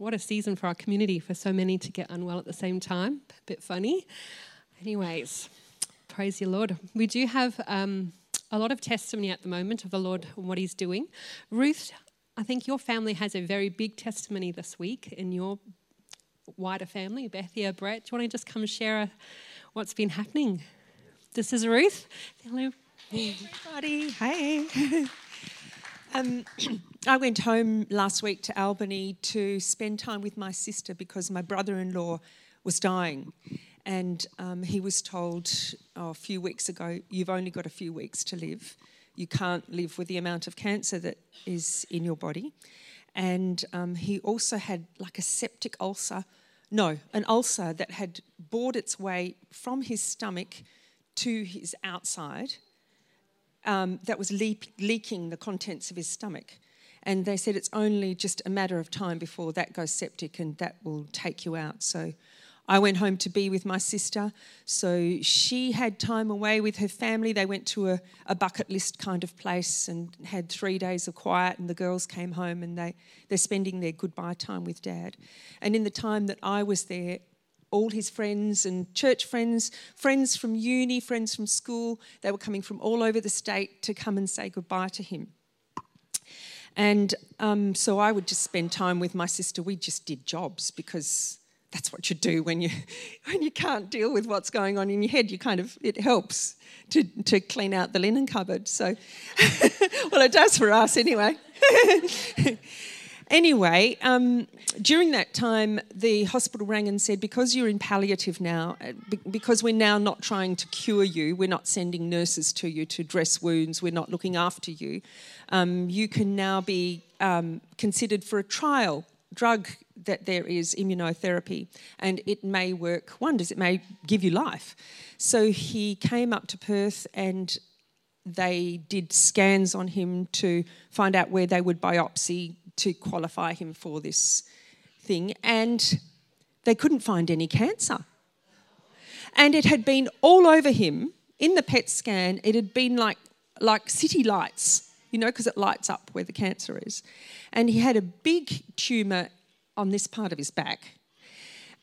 what a season for our community for so many to get unwell at the same time. A bit funny. Anyways, praise you, Lord. We do have um, a lot of testimony at the moment of the Lord and what He's doing. Ruth, I think your family has a very big testimony this week in your wider family. Bethia, Brett, do you want to just come share what's been happening? This is Ruth. Hello, everybody. Hey. um, I went home last week to Albany to spend time with my sister because my brother in law was dying. And um, he was told oh, a few weeks ago, You've only got a few weeks to live. You can't live with the amount of cancer that is in your body. And um, he also had like a septic ulcer. No, an ulcer that had bored its way from his stomach to his outside um, that was leaking the contents of his stomach. And they said it's only just a matter of time before that goes septic and that will take you out. So I went home to be with my sister. So she had time away with her family. They went to a, a, bucket list kind of place and had three days of quiet. And the girls came home and they, they're spending their goodbye time with dad. And in the time that I was there, all his friends and church friends, friends from uni, friends from school, they were coming from all over the state to come and say goodbye to him. And um, so I would just spend time with my sister. We just did jobs because that's what you do when you when you can't deal with what's going on in your head. You kind of it helps to to clean out the linen cupboard. So, well, it does for us anyway. anyway, um, during that time, the hospital rang and said, because you're in palliative now, uh, because we're now not trying to cure you, we're not sending nurses to you to dress wounds, we're not looking after you, um, you can now be um, considered for a trial drug that there is immunotherapy and it may work wonders, it may give you life. So he came up to Perth and they did scans on him to find out where they would biopsy to qualify him for this thing, and they couldn't find any cancer. And it had been all over him in the PET scan, it had been like, like city lights, you know, because it lights up where the cancer is. And he had a big tumour on this part of his back.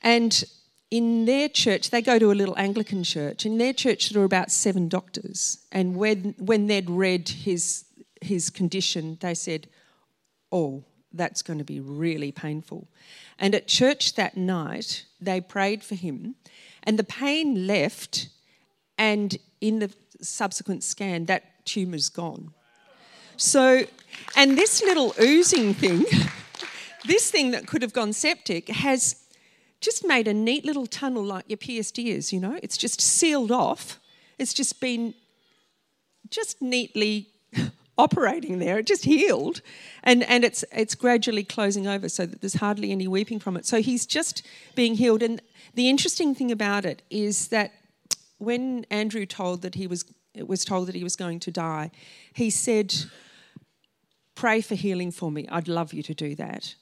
And in their church, they go to a little Anglican church. In their church, there were about seven doctors. And when, when they'd read his, his condition, they said, Oh, that's going to be really painful. And at church that night, they prayed for him, and the pain left, and in the subsequent scan, that tumour's gone. So, and this little oozing thing, this thing that could have gone septic, has just made a neat little tunnel like your pierced ears, you know? It's just sealed off. It's just been just neatly operating there. It just healed, and and it's it's gradually closing over so that there's hardly any weeping from it. So he's just being healed. And the interesting thing about it is that when Andrew told that he was was told that he was going to die, he said, "Pray for healing for me. I'd love you to do that,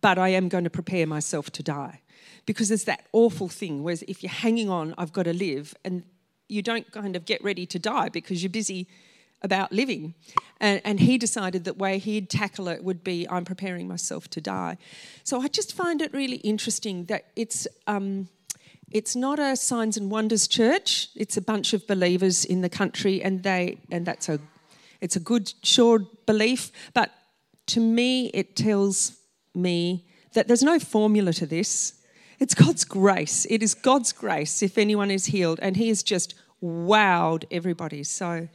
but I am going to prepare myself to die." Because there's that awful thing where if you're hanging on, I've got to live, and you don't kind of get ready to die because you're busy about living. And, and, he decided that way he'd tackle it would be I'm preparing myself to die. So I just find it really interesting that it's um, it's not a signs and wonders church. It's a bunch of believers in the country, and they and that's a it's a good sure belief. But to me, it tells me that there's no formula to this. It's God's grace. It is God's grace if anyone is healed, and He has just wowed everybody. So.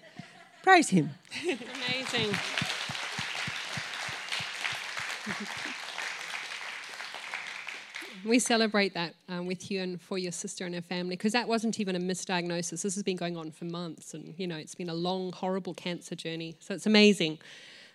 Praise Him. Amazing. we celebrate that um, with you and for your sister and her family because that wasn't even a misdiagnosis. This has been going on for months, and you know it's been a long, horrible cancer journey. So it's amazing.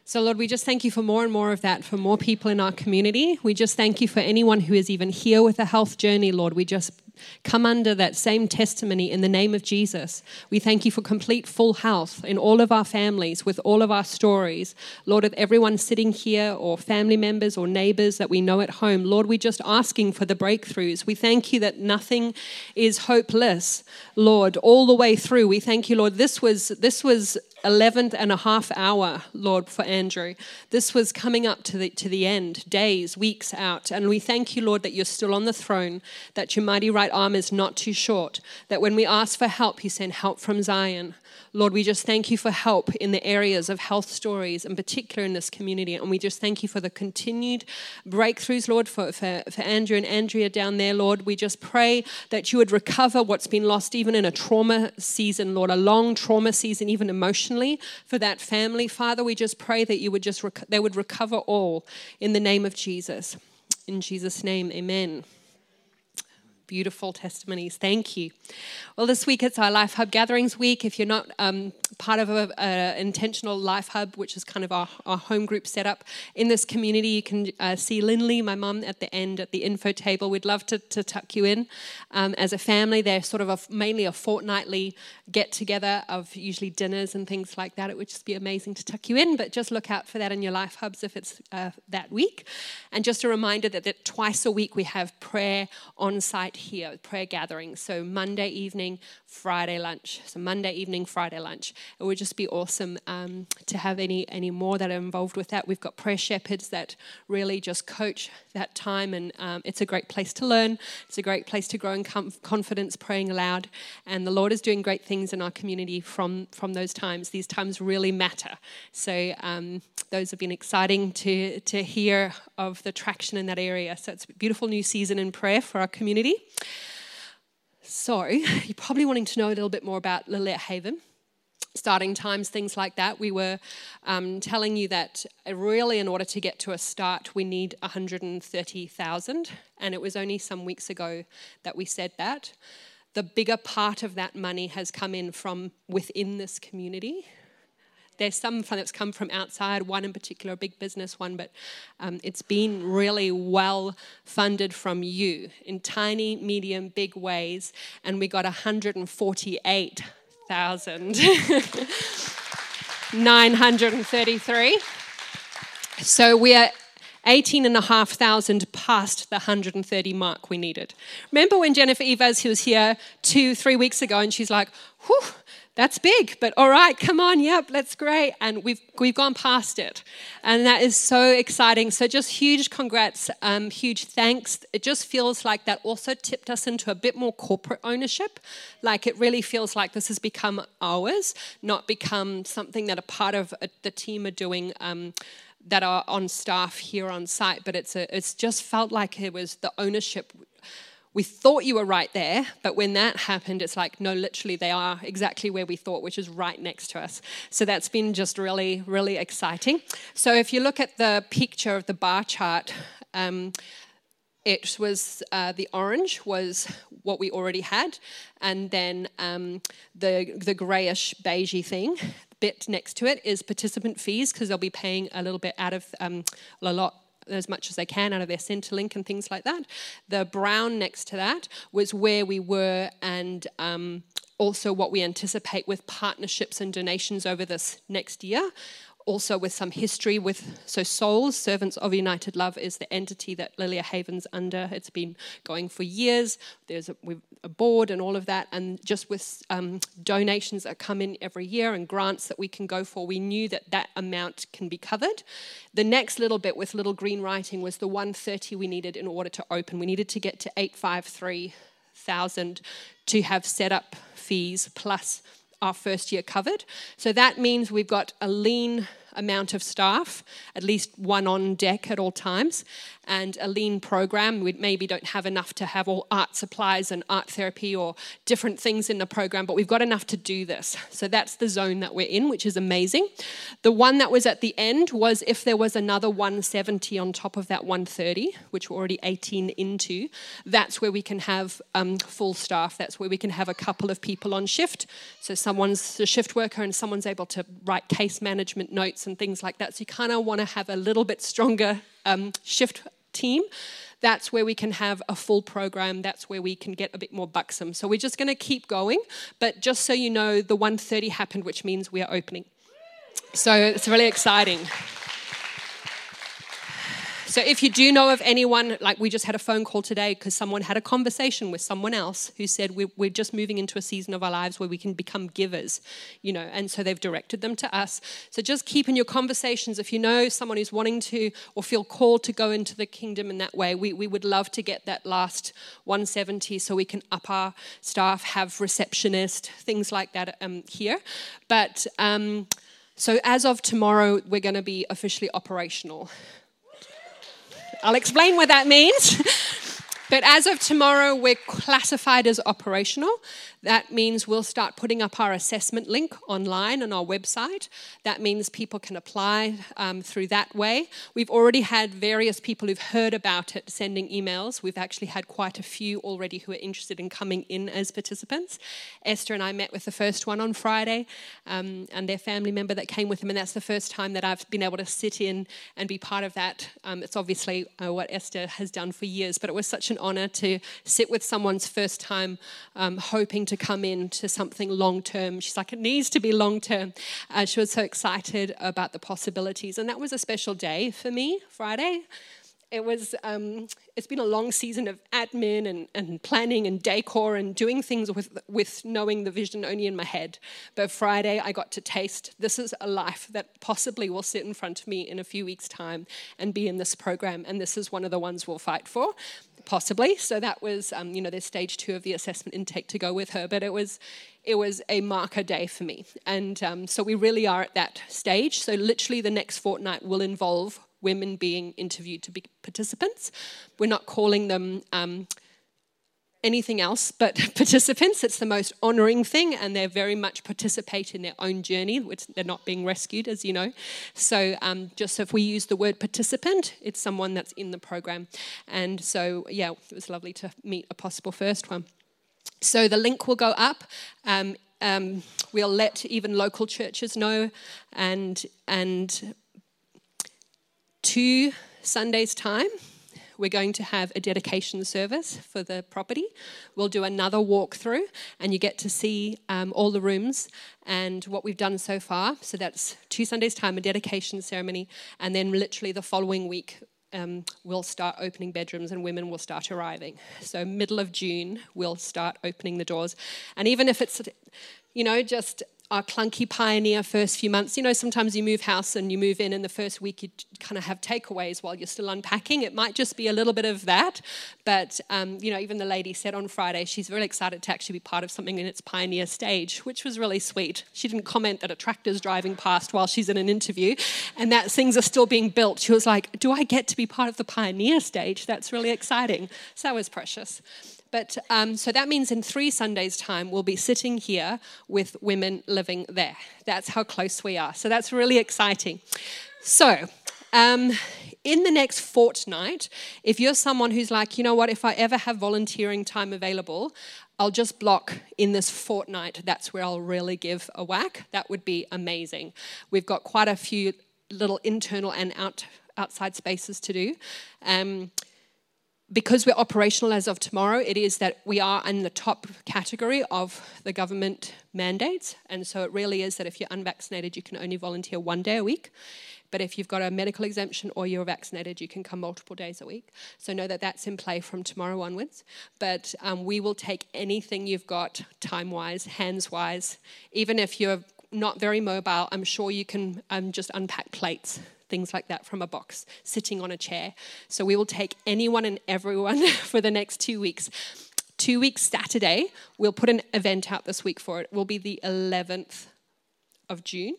So, Lord, we just thank you for more and more of that for more people in our community. We just thank you for anyone who is even here with a health journey, Lord. We just come under that same testimony in the name of Jesus. We thank you for complete full health in all of our families, with all of our stories. Lord, of everyone sitting here, or family members or neighbors that we know at home, Lord, we're just asking for the breakthroughs. We thank you that nothing is hopeless, Lord, all the way through. We thank you, Lord. This was this was 11th and a half hour, Lord, for Andrew. This was coming up to the, to the end, days, weeks out. And we thank you, Lord, that you're still on the throne, that your mighty right arm is not too short, that when we ask for help, you send help from Zion. Lord, we just thank you for help in the areas of health stories, in particular in this community. And we just thank you for the continued breakthroughs, Lord, for, for, for Andrew and Andrea down there, Lord. We just pray that you would recover what's been lost, even in a trauma season, Lord, a long trauma season, even emotionally for that family. Father, we just pray that you would just, rec- they would recover all in the name of Jesus. In Jesus' name, amen beautiful testimonies. Thank you. Well, this week it's our Life Hub Gatherings Week. If you're not um, part of an intentional Life Hub, which is kind of our, our home group setup in this community, you can uh, see Lindley, my mum, at the end at the info table. We'd love to, to tuck you in. Um, as a family, they're sort of a, mainly a fortnightly get together of usually dinners and things like that. It would just be amazing to tuck you in, but just look out for that in your Life Hubs if it's uh, that week. And just a reminder that, that twice a week we have prayer on site here, prayer gatherings. So Monday evening, Friday lunch. So Monday evening, Friday lunch. It would just be awesome um, to have any any more that are involved with that. We've got prayer shepherds that really just coach that time, and um, it's a great place to learn. It's a great place to grow in com- confidence, praying aloud. And the Lord is doing great things in our community from from those times. These times really matter. So um, those have been exciting to to hear of the traction in that area. So it's a beautiful new season in prayer for our community. So, you're probably wanting to know a little bit more about Lilia Haven, starting times, things like that. We were um, telling you that uh, really, in order to get to a start, we need 130,000, and it was only some weeks ago that we said that. The bigger part of that money has come in from within this community. There's some funds that's come from outside, one in particular, a big business one, but um, it's been really well funded from you in tiny, medium, big ways. And we got 148,933. So we are 18,500 past the 130 mark we needed. Remember when Jennifer Eivaz, who was here two, three weeks ago and she's like, whew, that's big, but all right, come on, yep, that's great. And we've, we've gone past it. And that is so exciting. So, just huge congrats, um, huge thanks. It just feels like that also tipped us into a bit more corporate ownership. Like it really feels like this has become ours, not become something that a part of a, the team are doing. Um, that are on staff here on site, but it's a, it's just felt like it was the ownership we thought you were right there, but when that happened, it's like, no, literally, they are exactly where we thought, which is right next to us. So that's been just really, really exciting. So if you look at the picture of the bar chart, um, it was uh, the orange was what we already had, and then um, the the greyish beigey thing bit next to it is participant fees because they'll be paying a little bit out of um, a lot as much as they can out of their Centrelink and things like that. The brown next to that was where we were and um, also what we anticipate with partnerships and donations over this next year also with some history with so souls servants of united love is the entity that lilia haven's under. It's been going for years. There's a, a board and all of that. And just with um, donations that come in every year and grants that we can go for we knew that that amount can be covered. The next little bit with little green writing was the 130 we needed in order to open. We needed to get to 853,000 to have setup fees plus our first year covered. So that means we've got a lean amount of staff, at least one on deck at all times, and a lean program. We maybe don't have enough to have all art supplies and art therapy or different things in the program, but we've got enough to do this. So that's the zone that we're in, which is amazing. The one that was at the end was if there was another 170 on top of that 130, which we're already 18 into, that's where we can have um, full staff. That's where we can have a couple of people on shift. So someone's a shift worker and someone's able to write case management notes and things like that. So you kind of want to have a little bit stronger um, shift team, that's where we can have a full program. That's where we can get a bit more buxom. So we're just going to keep going. But just so you know, the 130 happened, which means we are opening. So it's really exciting. So if you do know of anyone, like we just had a phone call today because someone had a conversation with someone else who said we're, we're just moving into a season of our lives where we can become givers, you know, and so they've directed them to us. So just keep in your conversations if you know someone who's wanting to or feel called to go into the kingdom in that way. We, we would love to get that last 170 so we can up our staff, have receptionist, things like that um, here. But um, so as of tomorrow, we're going to be officially operational. I'll explain what that means. but as of tomorrow, we're classified as operational. That means we'll start putting up our assessment link online on our website. That means people can apply um, through that way. We've already had various people who've heard about it sending emails. We've actually had quite a few already who are interested in coming in as participants. Esther and I met with the first one on Friday um, and their family member that came with them, and that's the first time that I've been able to sit in and be part of that. Um, it's obviously uh, what Esther has done for years, but it was such an honor to sit with someone's first time um, hoping to to come into something long term. She's like, it needs to be long term. Uh, she was so excited about the possibilities. And that was a special day for me, Friday. It was, um, it's been a long season of admin and, and planning and decor and doing things with, with knowing the vision only in my head. But Friday, I got to taste this is a life that possibly will sit in front of me in a few weeks' time and be in this program. And this is one of the ones we'll fight for possibly. So that was, um, you know, there's stage two of the assessment intake to go with her. But it was, it was a marker day for me, and um, so we really are at that stage. So literally, the next fortnight will involve women being interviewed to be participants. We're not calling them. Um, anything else but participants. It's the most honoring thing, and they very much participate in their own journey, which they're not being rescued, as you know. So, um, just if we use the word participant, it's someone that's in the program. And so, yeah, it was lovely to meet a possible first one. So, the link will go up. Um, um, we'll let even local churches know, and and two Sundays' time we're going to have a dedication service for the property. We'll do another walkthrough, and you get to see um, all the rooms and what we've done so far. So that's two Sundays' time, a dedication ceremony, and then literally the following week, um, we'll start opening bedrooms and women will start arriving. So, middle of June, we'll start opening the doors. And even if it's, you know, just our clunky pioneer first few months. You know, sometimes you move house and you move in, and the first week you kind of have takeaways while you're still unpacking. It might just be a little bit of that. But, um, you know, even the lady said on Friday she's really excited to actually be part of something in its pioneer stage, which was really sweet. She didn't comment that a tractor's driving past while she's in an interview and that things are still being built. She was like, Do I get to be part of the pioneer stage? That's really exciting. So that was precious. But um, so that means in three Sundays' time, we'll be sitting here with women living there. That's how close we are. So that's really exciting. So, um, in the next fortnight, if you're someone who's like, you know what, if I ever have volunteering time available, I'll just block in this fortnight. That's where I'll really give a whack. That would be amazing. We've got quite a few little internal and out, outside spaces to do. Um, because we're operational as of tomorrow, it is that we are in the top category of the government mandates. And so it really is that if you're unvaccinated, you can only volunteer one day a week. But if you've got a medical exemption or you're vaccinated, you can come multiple days a week. So know that that's in play from tomorrow onwards. But um, we will take anything you've got time wise, hands wise. Even if you're not very mobile, I'm sure you can um, just unpack plates things like that from a box, sitting on a chair. So we will take anyone and everyone for the next two weeks. Two weeks Saturday, we'll put an event out this week for it. it will be the 11th of June.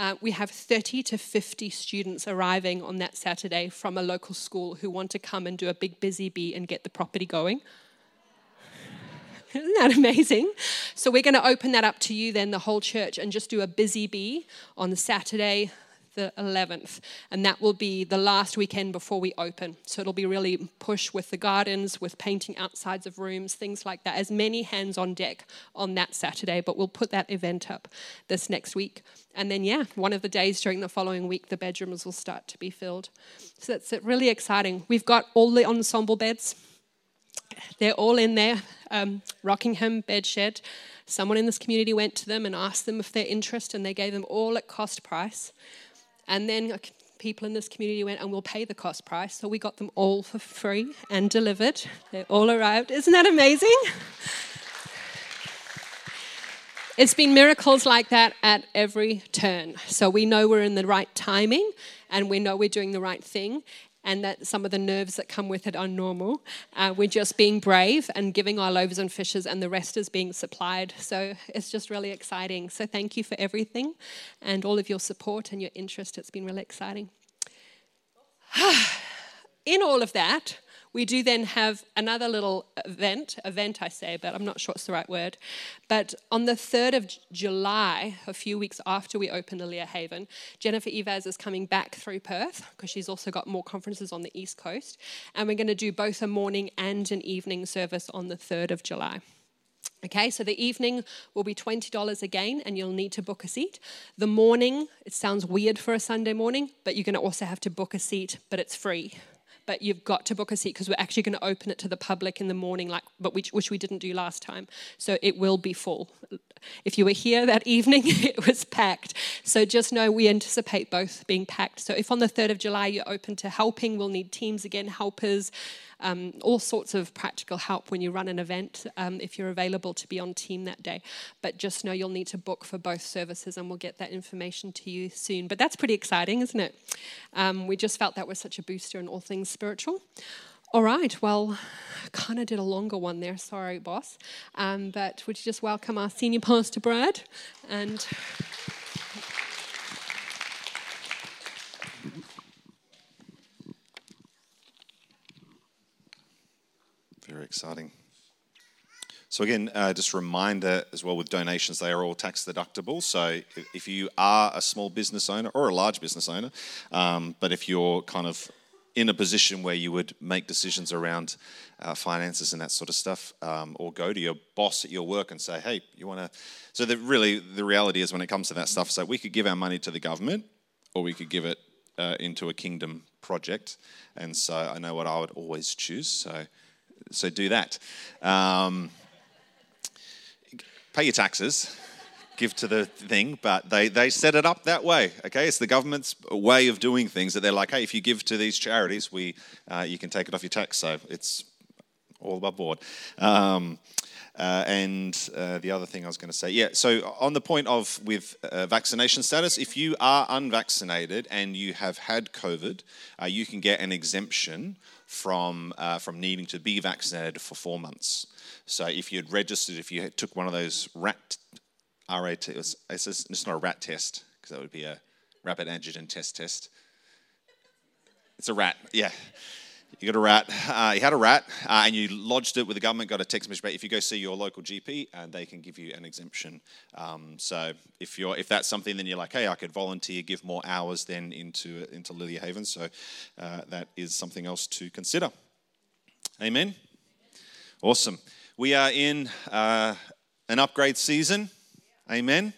Uh, we have 30 to 50 students arriving on that Saturday from a local school who want to come and do a big busy bee and get the property going. Isn't that amazing? So, we're going to open that up to you, then, the whole church, and just do a busy bee on Saturday, the 11th, and that will be the last weekend before we open. So it'll be really push with the gardens, with painting outsides of rooms, things like that. As many hands on deck on that Saturday, but we'll put that event up this next week. And then, yeah, one of the days during the following week, the bedrooms will start to be filled. So that's really exciting. We've got all the ensemble beds. They're all in there. Um, Rockingham bed shed. Someone in this community went to them and asked them if they're interested, and they gave them all at cost price. And then people in this community went, and we'll pay the cost price. So we got them all for free and delivered. They all arrived. Isn't that amazing? It's been miracles like that at every turn. So we know we're in the right timing and we know we're doing the right thing and that some of the nerves that come with it are normal. Uh, we're just being brave and giving our loaves and fishes, and the rest is being supplied. So it's just really exciting. So thank you for everything and all of your support and your interest. It's been really exciting. in all of that, we do then have another little event, event I say, but I'm not sure it's the right word. But on the 3rd of July, a few weeks after we opened Lilia Haven, Jennifer Eivaz is coming back through Perth because she's also got more conferences on the East Coast. And we're going to do both a morning and an evening service on the 3rd of July. Okay, so the evening will be $20 again, and you'll need to book a seat. The morning, it sounds weird for a Sunday morning, but you're going to also have to book a seat, but it's free but you've got to book a seat because we're actually going to open it to the public in the morning, like but which, which we didn't do last time. So it will be full. If you were here that evening, it was packed. So just know we anticipate both being packed. So if on the 3rd of July you're open to helping, we'll need teams again, helpers um, all sorts of practical help when you run an event um, if you're available to be on team that day. But just know you'll need to book for both services, and we'll get that information to you soon. But that's pretty exciting, isn't it? Um, we just felt that was such a booster in all things spiritual. All right, well, kind of did a longer one there. Sorry, boss. Um, but would you just welcome our senior pastor, Brad? And. Very exciting. So again, uh, just a reminder as well with donations, they are all tax deductible. So if you are a small business owner or a large business owner, um, but if you're kind of in a position where you would make decisions around uh, finances and that sort of stuff, um, or go to your boss at your work and say, "Hey, you want to?" So the, really, the reality is when it comes to that stuff, so we could give our money to the government, or we could give it uh, into a kingdom project. And so I know what I would always choose. So so do that. Um, pay your taxes, give to the thing, but they, they set it up that way. Okay, it's the government's way of doing things that they're like, hey, if you give to these charities, we uh, you can take it off your tax. So it's all above board. Um, uh, and uh, the other thing I was going to say, yeah, so on the point of with uh, vaccination status, if you are unvaccinated and you have had COVID, uh, you can get an exemption from, uh, from needing to be vaccinated for four months. So if you had registered, if you took one of those rat, RAT, it's, not a rat test, because that would be a rapid antigen test test. It's a rat, yeah you got a rat, uh, you had a rat, uh, and you lodged it with the government, got a text message back. If you go see your local GP, and they can give you an exemption. Um, so if you're if that's something, then you're like, hey, I could volunteer, give more hours then into into Lilia Haven. So uh, that is something else to consider. Amen. Awesome. We are in uh, an upgrade season. Amen.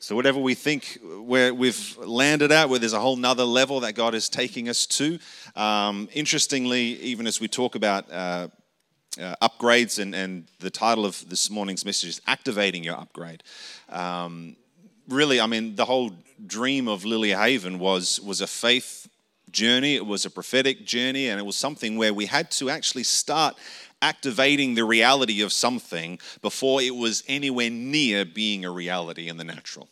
So, whatever we think where we've landed at, where there's a whole nother level that God is taking us to. Um, interestingly, even as we talk about uh, uh, upgrades, and, and the title of this morning's message is Activating Your Upgrade. Um, really, I mean, the whole dream of Lily Haven was, was a faith journey, it was a prophetic journey, and it was something where we had to actually start activating the reality of something before it was anywhere near being a reality in the natural.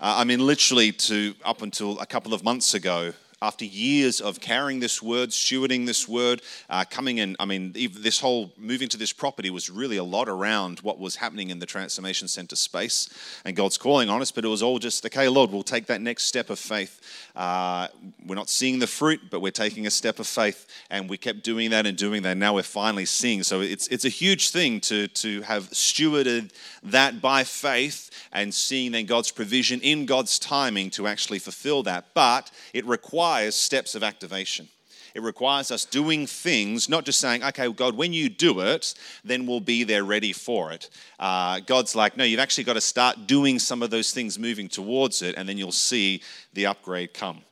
Uh, I mean, literally, to up until a couple of months ago, after years of carrying this word, stewarding this word, uh, coming in, I mean, this whole moving to this property was really a lot around what was happening in the Transformation Center space and God's calling on us, but it was all just, okay, Lord, we'll take that next step of faith. Uh, we're not seeing the fruit, but we're taking a step of faith, and we kept doing that and doing that. And now we're finally seeing. So it's, it's a huge thing to, to have stewarded that by faith and seeing then God's provision in God's timing to actually fulfill that. But it requires steps of activation. It requires us doing things, not just saying, okay, God, when you do it, then we'll be there ready for it. Uh, God's like, no, you've actually got to start doing some of those things, moving towards it, and then you'll see the upgrade come.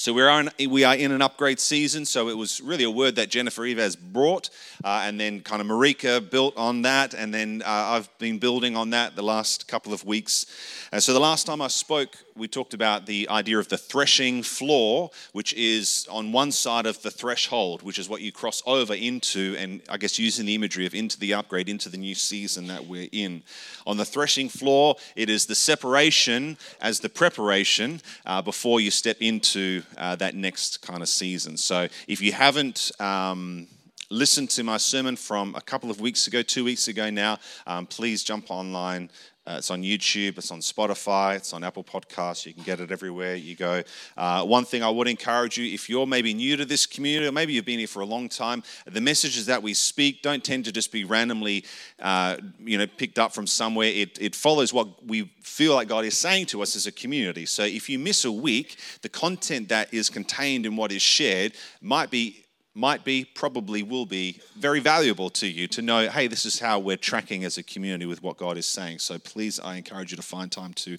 So we are, in, we are in an upgrade season. So it was really a word that Jennifer Eivaz brought, uh, and then kind of Marika built on that, and then uh, I've been building on that the last couple of weeks. And so the last time I spoke, we talked about the idea of the threshing floor, which is on one side of the threshold, which is what you cross over into, and I guess using the imagery of into the upgrade, into the new season that we're in. On the threshing floor, it is the separation as the preparation uh, before you step into uh, that next kind of season. So if you haven't, um, listened to my sermon from a couple of weeks ago, two weeks ago now, um, please jump online, uh, it's on YouTube, it's on Spotify, it's on Apple Podcasts. You can get it everywhere you go. Uh, one thing I would encourage you, if you're maybe new to this community, or maybe you've been here for a long time, the messages that we speak don't tend to just be randomly, uh, you know, picked up from somewhere. It, it follows what we feel like God is saying to us as a community. So if you miss a week, the content that is contained in what is shared might be might be, probably will be very valuable to you to know, hey, this is how we're tracking as a community with what God is saying. So please, I encourage you to find time to,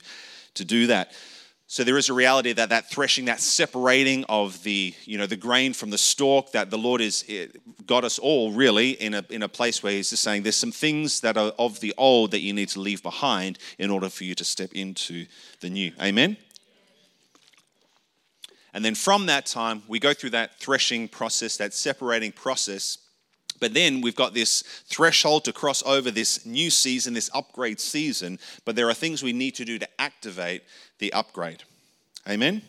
to do that. So there is a reality that that threshing, that separating of the, you know, the grain from the stalk, that the Lord is eh, got us all really in a, in a place where He's just saying there's some things that are of the old that you need to leave behind in order for you to step into the new. Amen? And then from that time, we go through that threshing process, that separating process. But then we've got this threshold to cross over this new season, this upgrade season. But there are things we need to do to activate the upgrade. Amen?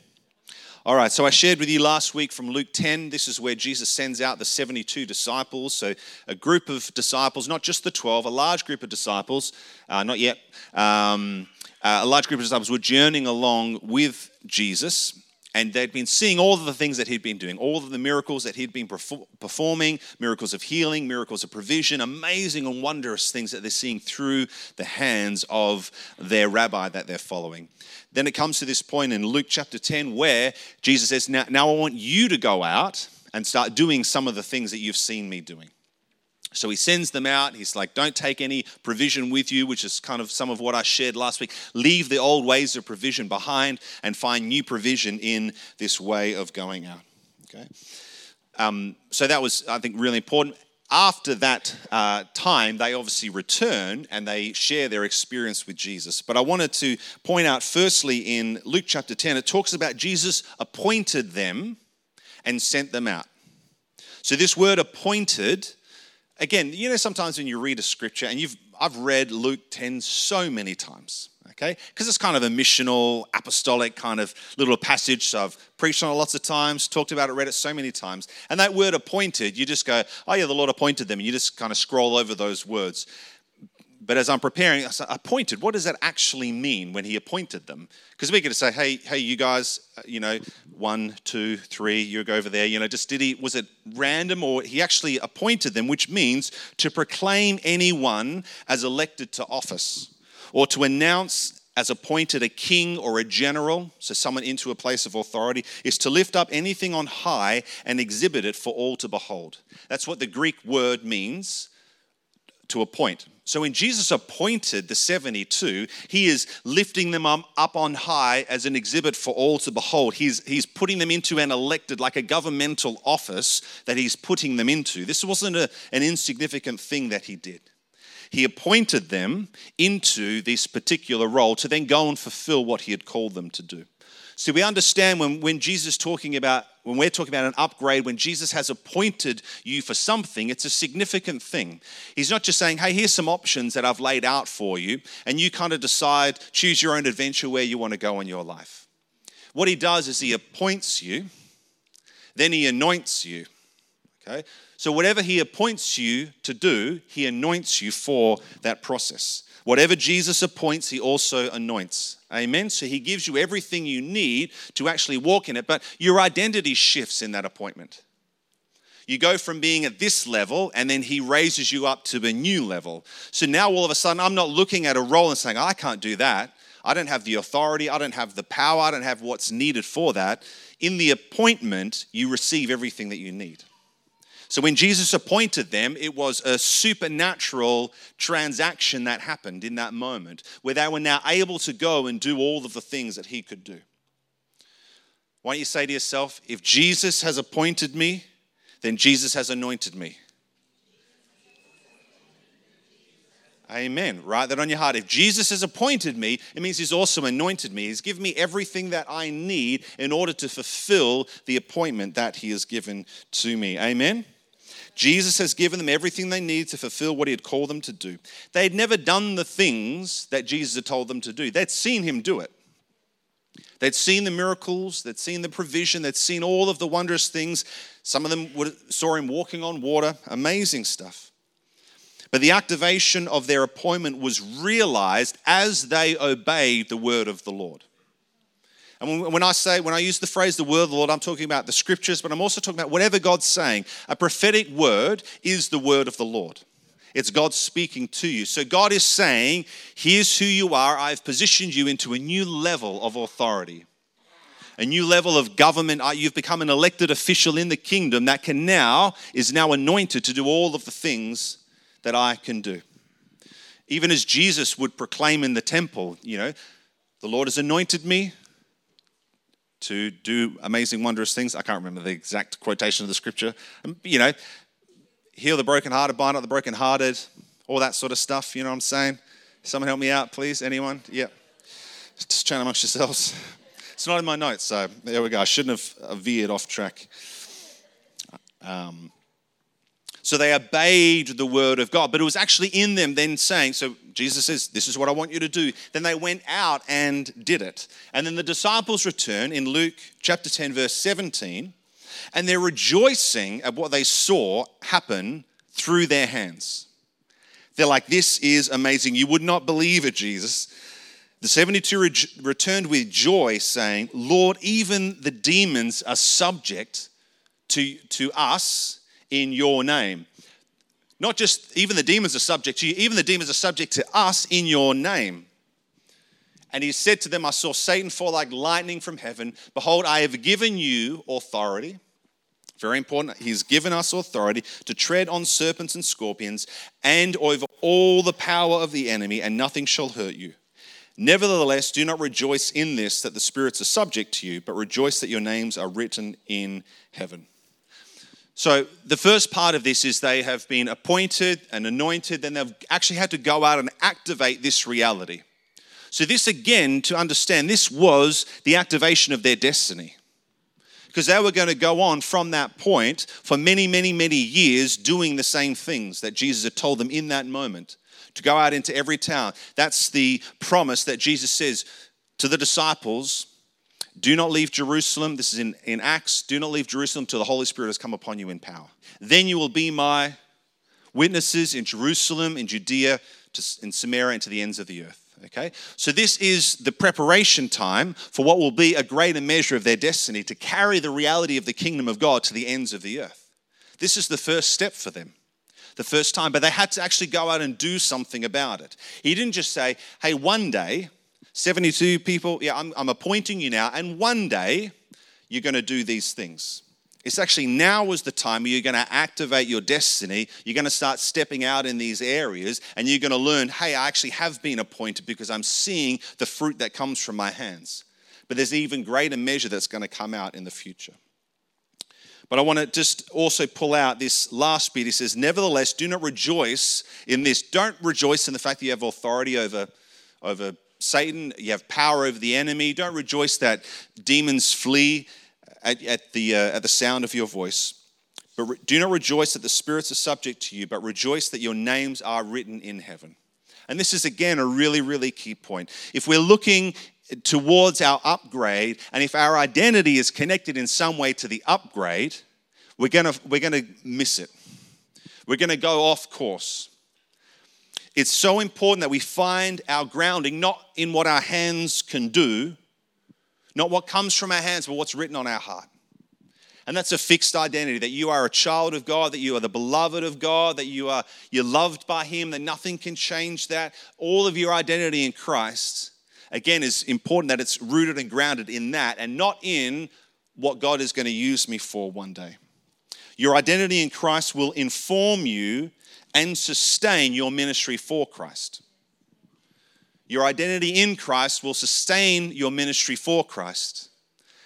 All right, so I shared with you last week from Luke 10. This is where Jesus sends out the 72 disciples. So, a group of disciples, not just the 12, a large group of disciples, uh, not yet, um, uh, a large group of disciples were journeying along with Jesus and they'd been seeing all of the things that he'd been doing, all of the miracles that he'd been performing, miracles of healing, miracles of provision, amazing and wondrous things that they're seeing through the hands of their rabbi that they're following. Then it comes to this point in Luke chapter 10 where Jesus says, Now, now I want you to go out and start doing some of the things that you've seen me doing. So he sends them out. He's like, don't take any provision with you, which is kind of some of what I shared last week. Leave the old ways of provision behind and find new provision in this way of going out. Okay? Um, so that was, I think, really important. After that uh, time, they obviously return and they share their experience with Jesus. But I wanted to point out, firstly, in Luke chapter 10, it talks about Jesus appointed them and sent them out. So this word appointed again, you know, sometimes when you read a scripture, and you've I've read Luke 10 so many times, okay? Because it's kind of a missional, apostolic kind of little passage. So I've preached on it lots of times, talked about it, read it so many times. And that word appointed, you just go, oh yeah, the Lord appointed them. And you just kind of scroll over those words. But as I'm preparing, I said, appointed, what does that actually mean when he appointed them? Because we to say, hey, hey, you guys, uh, you know, one, two, three, you go over there, you know, just did he, was it random or he actually appointed them, which means to proclaim anyone as elected to office or to announce as appointed a king or a general, so someone into a place of authority, is to lift up anything on high and exhibit it for all to behold. That's what the Greek word means to appoint. So when Jesus appointed the 72, he is lifting them up on high as an exhibit for all to behold. He's, he's putting them into an elected, like a governmental office that he's putting them into. This wasn't a, an insignificant thing that he did. He appointed them into this particular role to then go and fulfill what he had called them to do. So we understand when, when Jesus talking about, when we're talking about an upgrade, when Jesus has appointed you for something, it's a significant thing. He's not just saying, hey, here's some options that I've laid out for you, and you kind of decide, choose your own adventure where you want to go in your life. What he does is he appoints you, then he anoints you. Okay? So whatever he appoints you to do, he anoints you for that process. Whatever Jesus appoints, he also anoints. Amen. So he gives you everything you need to actually walk in it, but your identity shifts in that appointment. You go from being at this level, and then he raises you up to a new level. So now all of a sudden, I'm not looking at a role and saying, I can't do that. I don't have the authority, I don't have the power, I don't have what's needed for that. In the appointment, you receive everything that you need. So when Jesus appointed them, it was a supernatural transaction that happened in that moment where they were now able to go and do all of the things that he could do. Why don't you say to yourself, if Jesus has appointed me, then Jesus has anointed me. Amen. Write that on your heart. If Jesus has appointed me, it means he's also anointed me. He's given me everything that I need in order to fulfill the appointment that he has given to me. Amen. Jesus has given them everything they need to fulfill what he had called them to do. They had never done the things that Jesus had told them to do, they'd seen him do it. They'd seen the miracles, they'd seen the provision, they'd seen all of the wondrous things. Some of them saw him walking on water, amazing stuff. But the activation of their appointment was realized as they obeyed the word of the Lord. And when I say, when I use the phrase the word of the Lord, I'm talking about the scriptures, but I'm also talking about whatever God's saying. A prophetic word is the word of the Lord. It's God speaking to you. So God is saying, Here's who you are. I've positioned you into a new level of authority, a new level of government. Uh, you've become an elected official in the kingdom that can now, is now anointed to do all of the things that I can do. Even as Jesus would proclaim in the temple, you know, the Lord has anointed me to do amazing, wondrous things. I can't remember the exact quotation of the scripture. You know, heal the brokenhearted, bind up the brokenhearted, all that sort of stuff. You know what I'm saying? Someone help me out, please. Anyone? Yeah. Just chat amongst yourselves. It's not in my notes, so there we go. I shouldn't have veered off track. Um, so they obeyed the word of God, but it was actually in them then saying, So Jesus says, This is what I want you to do. Then they went out and did it. And then the disciples return in Luke chapter 10, verse 17, and they're rejoicing at what they saw happen through their hands. They're like, This is amazing. You would not believe it, Jesus. The 72 re- returned with joy, saying, Lord, even the demons are subject to, to us in your name. Not just even the demons are subject to you, even the demons are subject to us in your name. And he said to them, I saw Satan fall like lightning from heaven. Behold, I have given you authority. Very important. He's given us authority to tread on serpents and scorpions and over all the power of the enemy, and nothing shall hurt you. Nevertheless, do not rejoice in this that the spirits are subject to you, but rejoice that your names are written in heaven. So, the first part of this is they have been appointed and anointed, then they've actually had to go out and activate this reality. So, this again, to understand, this was the activation of their destiny. Because they were going to go on from that point for many, many, many years doing the same things that Jesus had told them in that moment to go out into every town. That's the promise that Jesus says to the disciples do not leave Jerusalem. This is in, in Acts. Do not leave Jerusalem till the Holy Spirit has come upon you in power. Then you will be my witnesses in Jerusalem, in Judea, in Samaria, and to the ends of the earth. Okay? So, this is the preparation time for what will be a greater measure of their destiny to carry the reality of the kingdom of God to the ends of the earth. This is the first step for them, the first time, but they had to actually go out and do something about it. He didn't just say, hey, one day, 72 people, yeah, I'm, I'm appointing you now, and one day you're going to do these things. It's actually now is the time you're going to activate your destiny. You're going to start stepping out in these areas and you're going to learn, hey, I actually have been appointed because I'm seeing the fruit that comes from my hands. But there's even greater measure that's going to come out in the future. But I want to just also pull out this last bit. He says, Nevertheless, do not rejoice in this. Don't rejoice in the fact that you have authority over, over Satan, you have power over the enemy. Don't rejoice that demons flee at, at the, uh, at the sound of your voice. But re- do not rejoice that the spirits are subject to you, but rejoice that your names are written in heaven. And this is, again, a really, really key point. If we're looking towards our upgrade, and if our identity is connected in some way to the upgrade, we're going to we're to miss it. We're going to go off course. It's so important that we find our grounding not in what our hands can do, not what comes from our hands, but what's written on our heart. And that's a fixed identity that you are a child of God, that you are the beloved of God, that you are you're loved by him, that nothing can change that. All of your identity in Christ again is important that it's rooted and grounded in that and not in what God is going to use me for one day. Your identity in Christ will inform you and sustain your ministry for Christ. Your identity in Christ will sustain your ministry for Christ.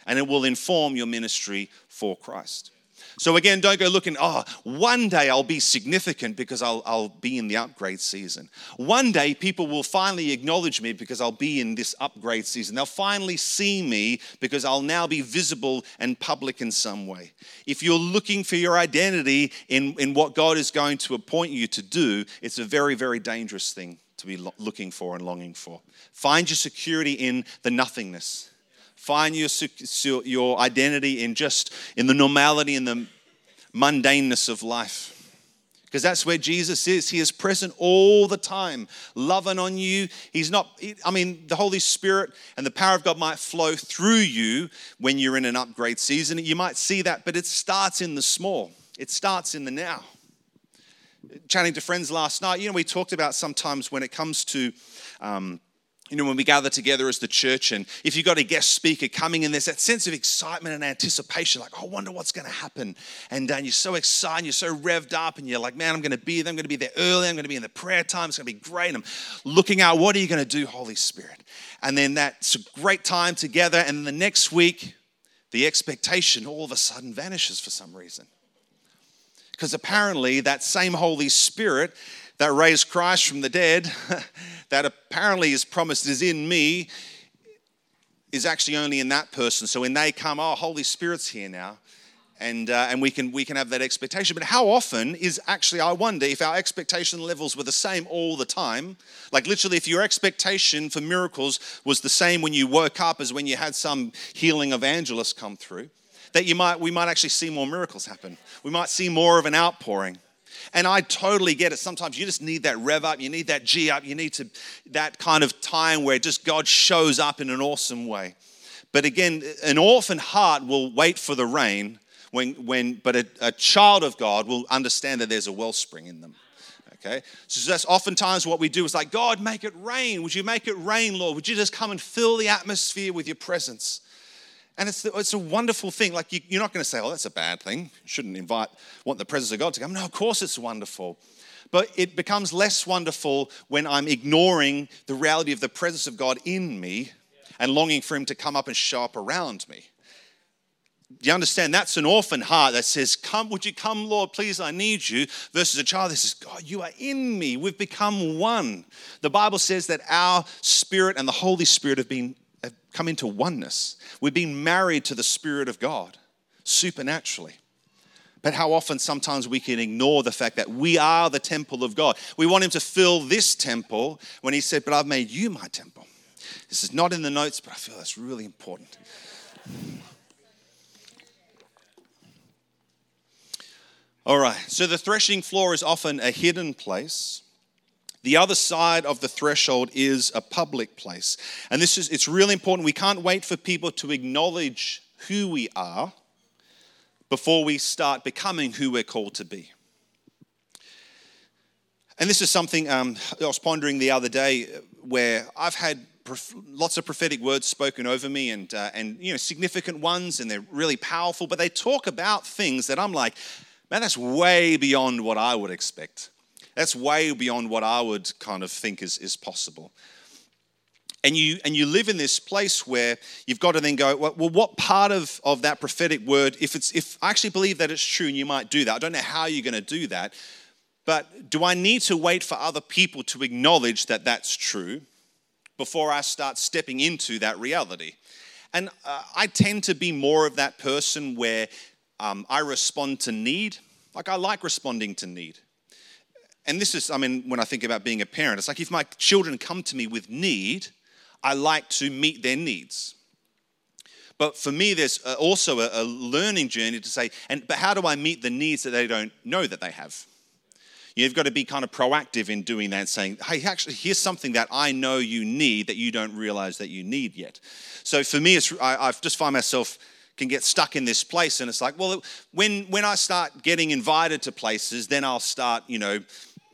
and it will inform your ministry for Christ. So again, don't go looking, oh, one day I'll be significant because I'll, I'll be in the upgrade season. One day people will finally acknowledge me because I'll be in this upgrade season. They'll finally see me because I'll now be visible and public in some way. If you're looking for your identity in, in what God is going to appoint you to do, it's a very, very dangerous thing to be looking for and longing for. Find your security in the nothingness find your, your identity in just in the normality and the mundaneness of life because that's where Jesus is. He is present all the time, loving on you. He's not, I mean, the Holy Spirit and the power of God might flow through you when you're in an upgrade season. You might see that, but it starts in the small, it starts in the now. Chatting to friends last night, you know, we talked about sometimes when it comes to, um, you know, when we gather together as the church, and if you've got a guest speaker coming, and there's that sense of excitement and anticipation, like, oh, I wonder what's going to happen. And uh, you're so excited, you're so revved up, and you're like, man, I'm going to be there. I'm going to be there early. I'm going to be in the prayer time. It's going to be great. I'm looking out, what are you going to do, Holy Spirit? And then that's a great time together. And the next week, the expectation all of a sudden vanishes for some reason. Because apparently, that same Holy Spirit that raised Christ from the dead, that apparently is promised is in me, is actually only in that person. So when they come, oh, Holy Spirit's here now. And, uh, and we, can, we can have that expectation. But how often is actually, I wonder if our expectation levels were the same all the time? Like, literally, if your expectation for miracles was the same when you woke up as when you had some healing evangelist come through, that you might, we might actually see more miracles happen. We might see more of an outpouring. And I totally get it. Sometimes you just need that rev up, you need that G up, you need to that kind of time where just God shows up in an awesome way. But again, an orphan heart will wait for the rain when, when but a, a child of God will understand that there's a wellspring in them. Okay? So that's oftentimes what we do is like, God, make it rain. Would you make it rain, Lord? Would you just come and fill the atmosphere with your presence? And it's, it's a wonderful thing. Like, you, are not going to say, oh, that's a bad thing. Shouldn't invite, want the presence of God to come. No, of course it's wonderful. But it becomes less wonderful when I'm ignoring the reality of the presence of God in me and longing for Him to come up and show up around me. Do you understand? That's an orphan heart that says, Come, would you come, Lord? Please, I need you. Versus a child that says, God, you are in me. We've become one. The Bible says that our spirit and the Holy Spirit have been come into oneness. We've been married to the Spirit of God supernaturally. But how often sometimes we can ignore the fact that we are the temple of God. We want Him to fill this temple when He said, But I've made you my temple. This is not in the notes, but I feel that's really important. All right, so the threshing floor is often a hidden place the other side of the threshold is a public place. And this is it's really important. We can't wait for people to acknowledge who we are before we start becoming who we're called to be. And this is something um, I was pondering the other day where I've had lots of prophetic words spoken over me and, uh, and you know significant ones and they're really powerful but they talk about things that i'm like man that's way beyond what i would expect that's way beyond what I would kind of think is, is possible. And you, and you live in this place where you've got to then go, well, well, what part of, of that prophetic word, if, it's, if I actually believe that it's true and you might do that, I don't know how you're going to do that, but do I need to wait for other people to acknowledge that that's true before I start stepping into that reality? And uh, I tend to be more of that person where um, I respond to need. Like I like responding to need. And this is, I mean, when I think about being a parent, it's like if my children come to me with need, I like to meet their needs. But for me, there's also a, learning journey to say, and but how do I meet the needs that they don't know that they have? You've got to be kind of proactive in doing that, saying, hey, actually, here's something that I know you need that you don't realize that you need yet. So for me, it's, I, I just find myself can get stuck in this place, and it's like, well, when when I start getting invited to places, then I'll start, you know,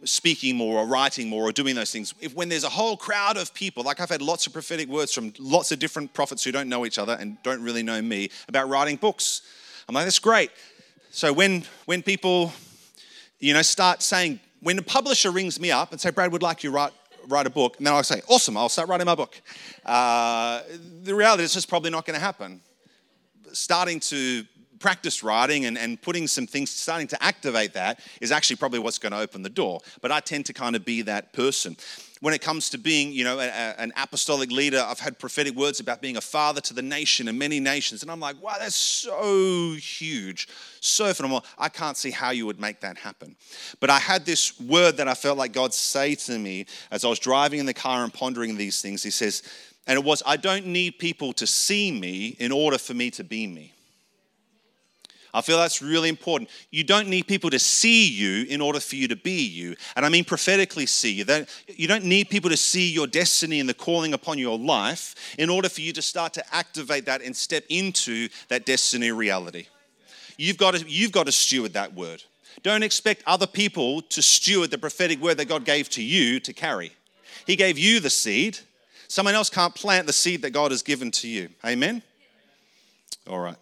speaking more or writing more or doing those things. If when there's a whole crowd of people, like I've had lots of prophetic words from lots of different prophets who don't know each other and don't really know me about writing books. I'm like, that's great. So when when people, you know, start saying, when a publisher rings me up and say, Brad would like you write write a book, and then I'll say, awesome, I'll start writing my book. Uh, the reality is, it's probably not going to happen starting to practice writing and, and putting some things, starting to activate that is actually probably what's going to open the door. But I tend to kind of be that person. When it comes to being, you know, a, a, an apostolic leader, I've had prophetic words about being a father to the nation and many nations. And I'm like, wow, that's so huge, so phenomenal. I can't see how you would make that happen. But I had this word that I felt like God say to me as I was driving in the car and pondering these things. He says, and it was, I don't need people to see me in order for me to be me. I feel that's really important. You don't need people to see you in order for you to be you. And I mean prophetically see you. You don't need people to see your destiny and the calling upon your life in order for you to start to activate that and step into that destiny reality. You've got to, you've got to steward that word. Don't expect other people to steward the prophetic word that God gave to you to carry. He gave you the seed. Someone else can't plant the seed that God has given to you. Amen? All right.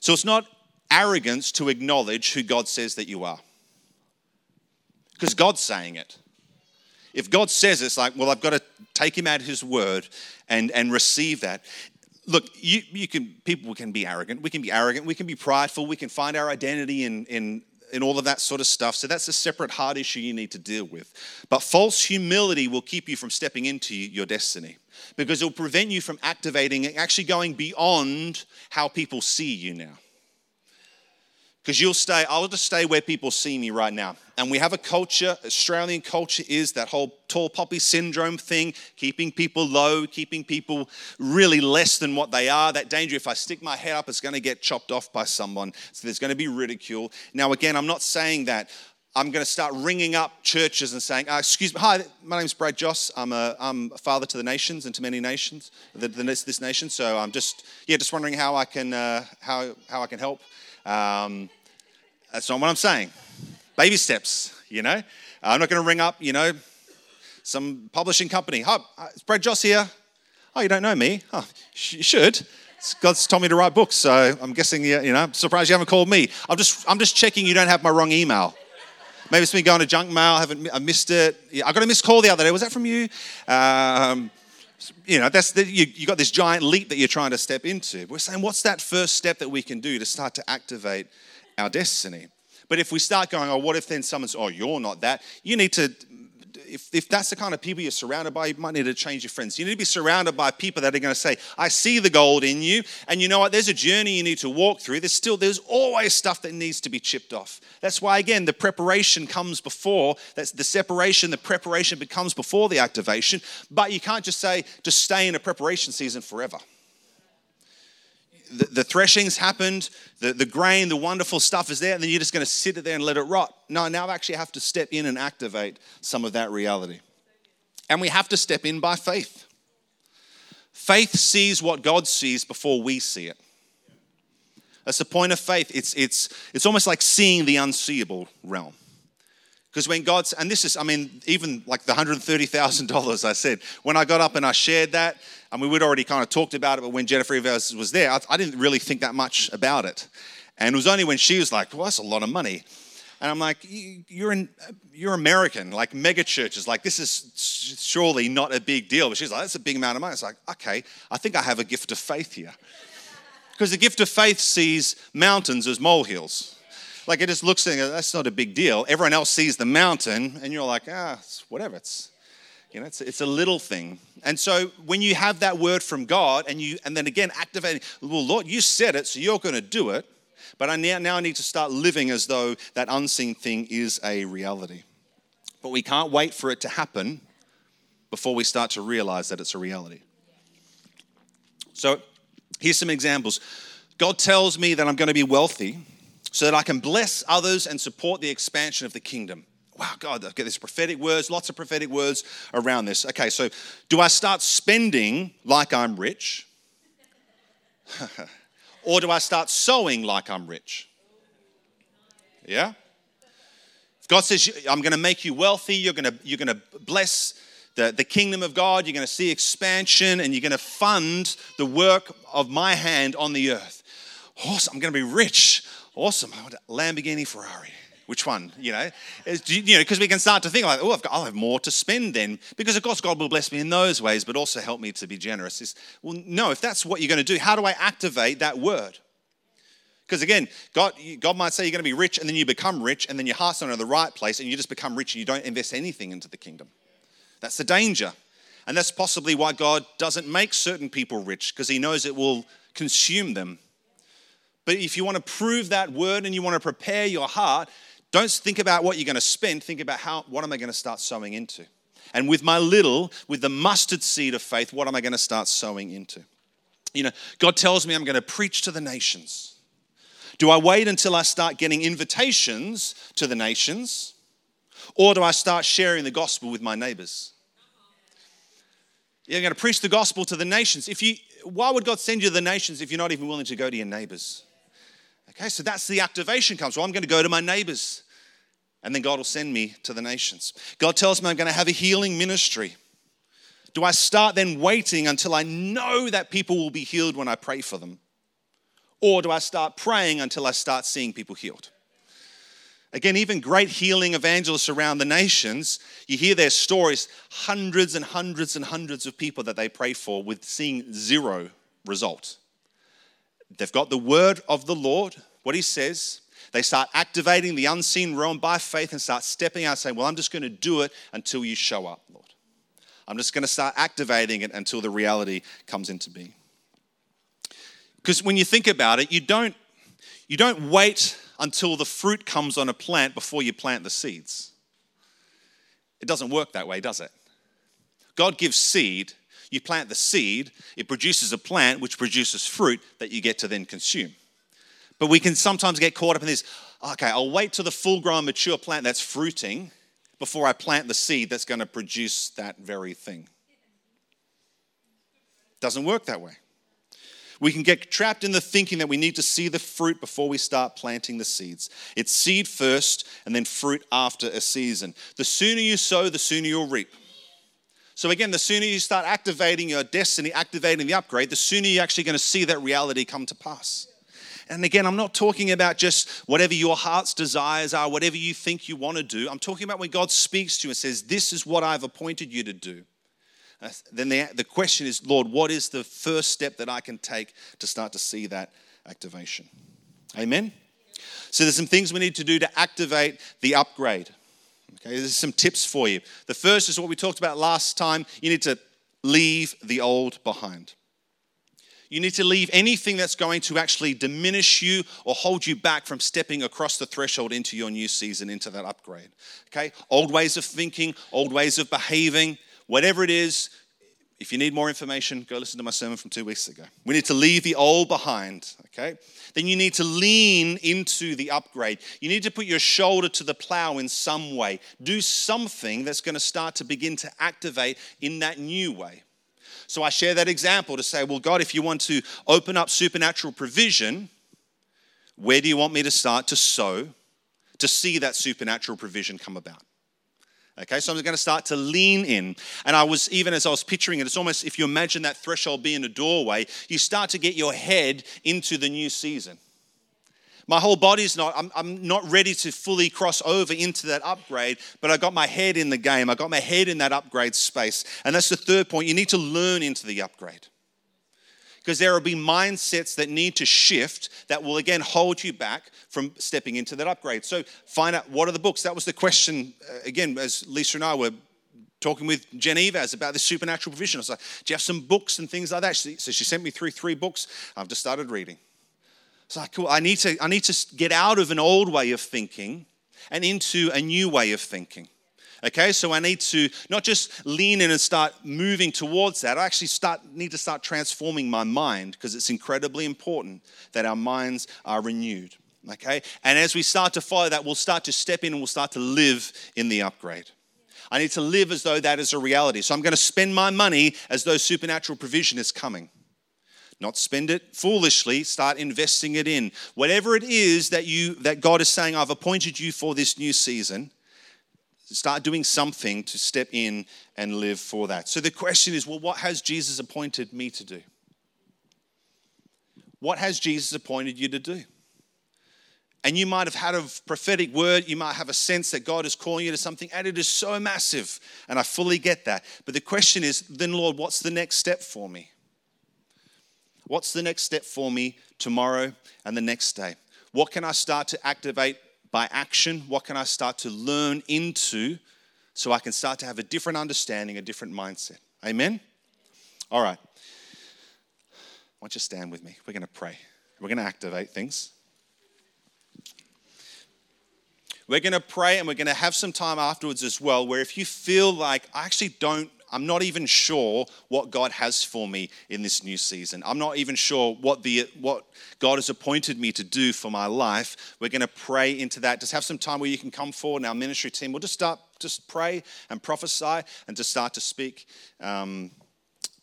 So it's not arrogance to acknowledge who God says that you are. Because God's saying it. If God says it, it's like, well, I've got to take him at his word and, and receive that. Look, you, you can people can be arrogant. We can be arrogant, we can be prideful, we can find our identity in, in, in all of that sort of stuff. So that's a separate hard issue you need to deal with. But false humility will keep you from stepping into your destiny because it will prevent you from activating and actually going beyond how people see you now because you'll stay, I'll just stay where people see me right now. And we have a culture, Australian culture is that whole tall poppy syndrome thing, keeping people low, keeping people really less than what they are. That danger, if I stick my head up, it's going to get chopped off by someone. So there's going to be ridicule. Now, again, I'm not saying that. I'm going to start ringing up churches and saying, uh, Excuse me, hi, my name's Brad Joss. I'm a, I'm a father to the nations and to many nations, the, the, this nation. So I'm just, yeah, just wondering how I can, uh, how, how I can help. Um, that's not what I'm saying. Baby steps, you know. I'm not going to ring up, you know, some publishing company. Hi, it's Brad Joss here. Oh, you don't know me? Oh, you should. God's told me to write books, so I'm guessing you, you know. I'm surprised you haven't called me. I'm just, I'm just checking you don't have my wrong email. Maybe it's been going to junk mail. I haven't, I missed it. I got a missed call the other day. Was that from you? Um, you know, that's the, you, you got this giant leap that you're trying to step into. We're saying, what's that first step that we can do to start to activate our destiny. But if we start going, oh, what if then someone's, oh, you're not that, you need to, if, if that's the kind of people you're surrounded by, you might need to change your friends. You need to be surrounded by people that are going to say, I see the gold in you. And you know what? There's a journey you need to walk through. There's still, there's always stuff that needs to be chipped off. That's why, again, the preparation comes before, that's the separation, the preparation becomes before the activation. But you can't just say, just stay in a preparation season forever the, the threshing's happened, the, the grain, the wonderful stuff is there, and then you're just going to sit it there and let it rot. No, now I actually have to step in and activate some of that reality. And we have to step in by faith. Faith sees what God sees before we see it. That's the point of faith. It's, it's, it's almost like seeing the unseeable realm. Because when God's, and this is, I mean, even like the $130,000 I said, when I got up and I shared that, I mean, we'd already kind of talked about it, but when Jennifer was there, I, I didn't really think that much about it. And it was only when she was like, well, that's a lot of money. And I'm like, you're, in, you're American, like mega churches. Like, this is surely not a big deal. But she's like, that's a big amount of money. It's like, okay, I think I have a gift of faith here. Because the gift of faith sees mountains as molehills. Like it just looks like that's not a big deal. Everyone else sees the mountain, and you're like, ah, it's whatever. It's you know, it's, it's a little thing. And so when you have that word from God, and you and then again activating, well, Lord, you said it, so you're going to do it. But I now, now need to start living as though that unseen thing is a reality. But we can't wait for it to happen before we start to realize that it's a reality. So here's some examples. God tells me that I'm going to be wealthy so that I can bless others and support the expansion of the kingdom. Wow, God, I get these prophetic words, lots of prophetic words around this. Okay, so do I start spending like I'm rich? or do I start sowing like I'm rich? Yeah? If God says, I'm going to make you wealthy, you're going to, you're going to bless the, the kingdom of God, you're going to see expansion, and you're going to fund the work of my hand on the earth. Awesome, I'm going to be rich awesome. I want Lamborghini Ferrari. Which one? You know, you know, because we can start to think like, oh, I've got, I'll have more to spend then, because of course God will bless me in those ways, but also help me to be generous. Is well, no. If that's what you're going to do, how do I activate that word? Because again, God, God might say you're going to be rich and then you become rich and then your heart's not in the right place and you just become rich and you don't invest anything into the kingdom. That's the danger. And that's possibly why God doesn't make certain people rich because he knows it will consume them. But if you want to prove that word and you want to prepare your heart, don't think about what you're going to spend, think about how what am I going to start sowing into? And with my little, with the mustard seed of faith, what am I going to start sowing into? You know, God tells me I'm going to preach to the nations. Do I wait until I start getting invitations to the nations? Or do I start sharing the gospel with my neighbors? You're going to preach the gospel to the nations. If you, why would God send you to the nations if you're not even willing to go to your neighbors? Okay, so that's the activation comes. Well, I'm going to go to my neighbors, and then God will send me to the nations. God tells me I'm going to have a healing ministry. Do I start then waiting until I know that people will be healed when I pray for them? Or do I start praying until I start seeing people healed? Again, even great healing evangelists around the nations, you hear their stories hundreds and hundreds and hundreds of people that they pray for with seeing zero result. They've got the word of the Lord, what he says. They start activating the unseen realm by faith and start stepping out saying, Well, I'm just going to do it until you show up, Lord. I'm just going to start activating it until the reality comes into being. Because when you think about it, you don't, you don't wait until the fruit comes on a plant before you plant the seeds. It doesn't work that way, does it? God gives seed, you plant the seed, it produces a plant which produces fruit that you get to then consume. But we can sometimes get caught up in this okay, I'll wait till the full grown, mature plant that's fruiting before I plant the seed that's going to produce that very thing. Doesn't work that way. We can get trapped in the thinking that we need to see the fruit before we start planting the seeds. It's seed first and then fruit after a season. The sooner you sow, the sooner you'll reap. So, again, the sooner you start activating your destiny, activating the upgrade, the sooner you're actually going to see that reality come to pass. And again, I'm not talking about just whatever your heart's desires are, whatever you think you want to do. I'm talking about when God speaks to you and says, This is what I've appointed you to do. Uh, then the, the question is, Lord, what is the first step that I can take to start to see that activation? Amen? So there's some things we need to do to activate the upgrade. Okay, there's some tips for you. The first is what we talked about last time. You need to leave the old behind. You need to leave anything that's going to actually diminish you or hold you back from stepping across the threshold into your new season, into that upgrade. Okay? Old ways of thinking, old ways of behaving, whatever it is, if you need more information, go listen to my sermon from two weeks ago. We need to leave the old behind, okay? Then you need to lean into the upgrade. You need to put your shoulder to the plow in some way. Do something that's going to start to begin to activate in that new way. So I share that example to say, well, God, if you want to open up supernatural provision, where do you want me to start to sow to see that supernatural provision come about? Okay, so I'm going to start to lean in. And I was, even as I was picturing it, it's almost if you imagine that threshold being a doorway, you start to get your head into the new season. My whole body's not, I'm, I'm not ready to fully cross over into that upgrade, but I got my head in the game. I got my head in that upgrade space. And that's the third point. You need to learn into the upgrade because there will be mindsets that need to shift that will again hold you back from stepping into that upgrade. So find out what are the books. That was the question uh, again as Lisa and I were talking with Jen Eivaz about this supernatural provision. I was like, "Do you have some books and things like that?" So she sent me through three books. I've just started reading. It's like, cool. I need to I need to get out of an old way of thinking and into a new way of thinking. Okay, so I need to not just lean in and start moving towards that. I actually start need to start transforming my mind because it's incredibly important that our minds are renewed. Okay, and as we start to follow that, we'll start to step in and we'll start to live in the upgrade. I need to live as though that is a reality. So I'm going to spend my money as though supernatural provision is coming. Not spend it foolishly, start investing it in. Whatever it is that you that God is saying I've appointed you for this new season, Start doing something to step in and live for that. So the question is well, what has Jesus appointed me to do? What has Jesus appointed you to do? And you might have had a prophetic word, you might have a sense that God is calling you to something, and it is so massive. And I fully get that. But the question is then, Lord, what's the next step for me? What's the next step for me tomorrow and the next day? What can I start to activate by action? What can I start to learn into so I can start to have a different understanding, a different mindset? Amen? All right. Why don't you stand with me? We're going to pray. We're going to activate things. We're going to pray and we're going to have some time afterwards as well where if you feel like I actually don't I'm not even sure what God has for me in this new season. I'm not even sure what the what God has appointed me to do for my life. We're going to pray into that. Just have some time where you can come forward, and our ministry team will just start, just pray and prophesy, and to start to speak um,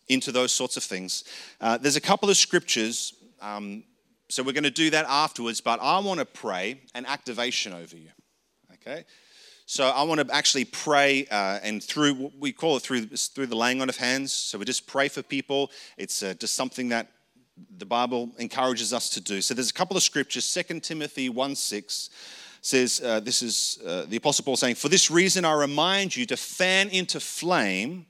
into those sorts of things. Uh, there's a couple of scriptures. Um, so we're going to do that afterwards, but I want to pray an activation over you. Okay? So I want to actually pray, uh, and through we call it through through the laying on of hands. So we just pray for people. It's uh, just something that the Bible encourages us to do. So there's a couple of scriptures. Second Timothy one six says uh, this is uh, the Apostle Paul saying, "For this reason I remind you to fan into flame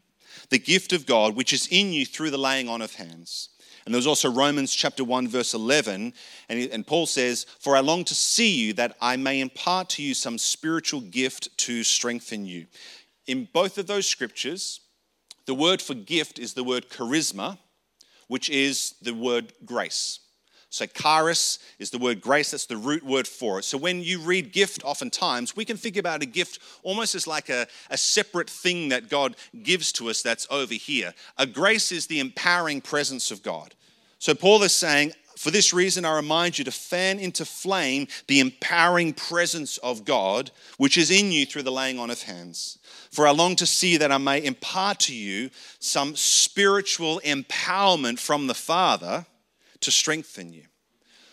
the gift of God which is in you through the laying on of hands." And there's also Romans chapter 1, verse 11. And, and Paul says, For I long to see you that I may impart to you some spiritual gift to strengthen you. In both of those scriptures, the word for gift is the word charisma, which is the word grace. So, charis is the word grace, that's the root word for it. So, when you read gift, oftentimes, we can think about a gift almost as like a, a separate thing that God gives to us that's over here. A grace is the empowering presence of God. So, Paul is saying, for this reason, I remind you to fan into flame the empowering presence of God, which is in you through the laying on of hands. For I long to see that I may impart to you some spiritual empowerment from the Father to strengthen you.